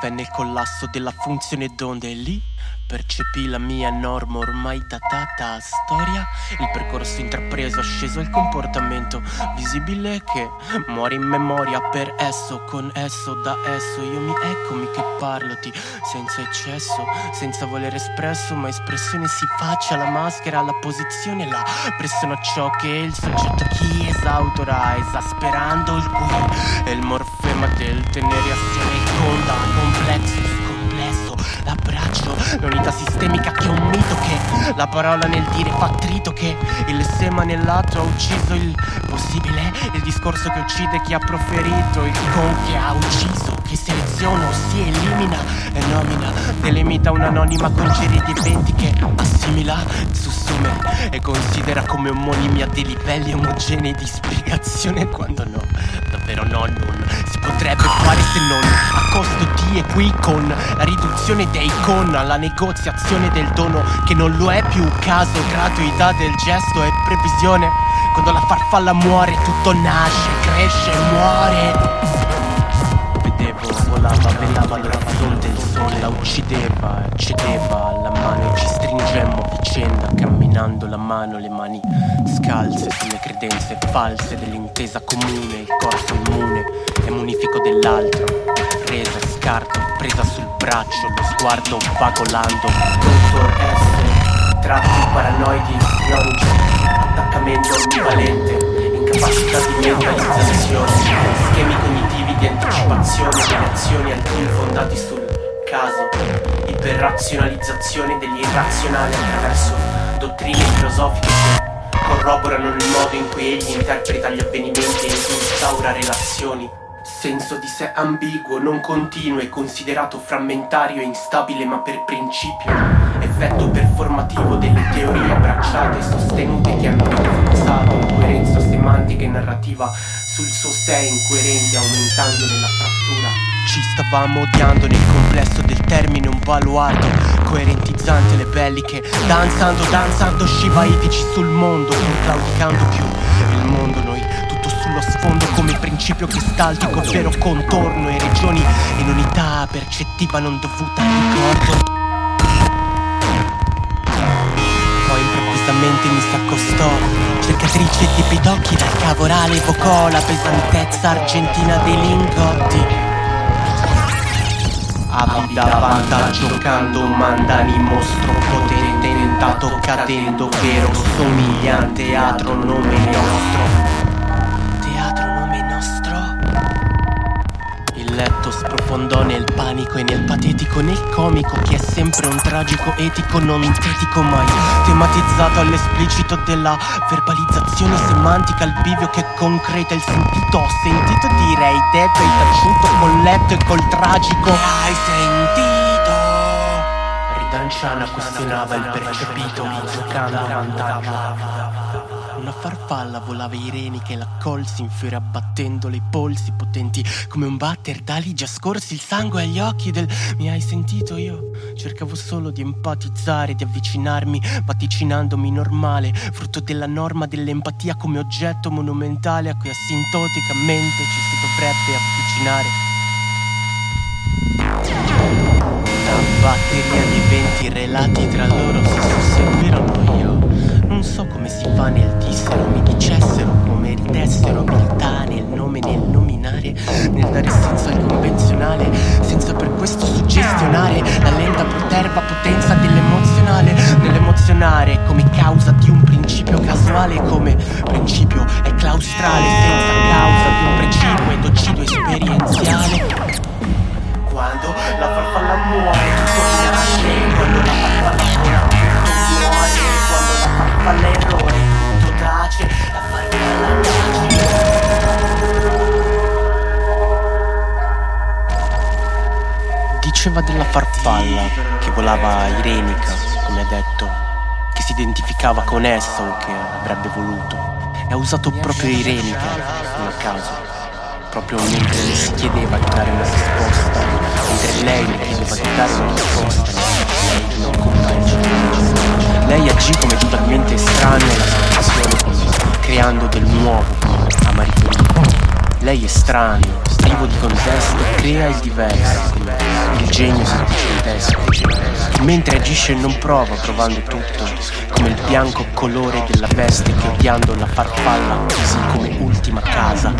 Venne il collasso della funzione d'onde e lì Percepì la mia norma ormai datata storia, il percorso intrapreso, sceso il comportamento visibile che muore in memoria per esso, con esso, da esso. Io mi eccomi che parloti senza eccesso, senza voler espresso, ma espressione si faccia la maschera, la posizione, la pressione a ciò che il soggetto chi esautora, esasperando il cui, e il morfema del tenere assieme conda, complesso l'abbraccio, l'unità sistemica che è un mito che la parola nel dire fa trito che il sema nell'atto ha ucciso il possibile, il discorso che uccide chi ha proferito, il con che ha ucciso, che o si elimina e nomina, delimita un'anonima concerie di eventi che assimila, sussume e considera come omonimi a dei livelli omogenei di spiegazione quando no, davvero no, non si potrebbe fare se non a costo di e qui con la riduzione dei con alla negoziazione del dono che non lo è più caso, gratuità del gesto e previsione. Quando la farfalla muore tutto nasce, cresce, muore volava, velava l'orizzonte, il sole la uccideva, cedeva alla mano e ci stringemmo vicenda, camminando la mano, le mani scalze sulle credenze false dell'intesa comune, il corpo immune e munifico dell'altro, resa, scarto, presa sul braccio, lo sguardo vagolando, dottor S, tratti paranoidi, non attaccamento ambivalente, incapacità di mentalizzazione, schemi cognitivi di anticipazione delle azioni altrui fondati sul caso, iperrazionalizzazione degli irrazionali attraverso dottrine filosofiche che corroborano il modo in cui egli interpreta gli avvenimenti e instaura relazioni. Senso di sé ambiguo, non continuo e considerato frammentario e instabile ma per principio. Effetto performativo delle teorie abbracciate e sostenute che hanno rinforzato coerenza narrativa sul suo sé incoerente aumentandone la frattura. Ci stavamo odiando nel complesso del termine un baluardo Coerentizzante le belliche Danzando, danzando scivaitici sul mondo Non claudicando più. Il mondo noi sullo sfondo come principio cristaltico Vero contorno e regioni in unità percettiva non dovuta al ricordo. Poi improvvisamente mi s'accostò Cercatrice di pidocchi dal cavorale evocò la pesantezza argentina dei lingotti. Avida vanta giocando, mandani mostro potente tentato cadendo, vero somigliante teatro nome nostro. Sprofondò nel panico e nel patetico, nel comico che è sempre un tragico etico non tetico mai tematizzato all'esplicito della verbalizzazione semantica al bivio che concreta il sentito. Ho sentito direi detto e taciuto col letto e col tragico. Hai sentito? Ridanciana questionava il percepito giocando a vantaggio una farfalla volava irenica e l'accolsi in fiore abbattendole i polsi potenti come un batter d'ali già scorsi il sangue agli occhi del mi hai sentito? Io cercavo solo di empatizzare di avvicinarmi vaticinandomi normale frutto della norma dell'empatia come oggetto monumentale a cui asintoticamente ci si dovrebbe avvicinare. Batteria di eventi relati tra loro si susseguirono io non so come si fa nel dissero, mi dicessero come ridessero abilità nel nome, nel nominare, nel dare senso al convenzionale, senza per questo suggestionare la lenta proterva potenza dell'emozionale, nell'emozionare come causa di un principio casuale, come principio è claustrale, Diceva della farfalla che volava irenica, come ha detto, che si identificava con essa o che avrebbe voluto. E ha usato proprio irenica, non a caso, proprio mentre le si chiedeva di dare una risposta, mentre lei le chiedeva di dare una risposta, lei non comprende. Lei agì come totalmente estraneo alla situazione, creando del nuovo a Marie Lei è strano, privo di contesto, crea il diverso, il genio settecentesco. Mentre agisce non prova, provando tutto, come il bianco colore della veste che odiando la farfalla così come ultima casa.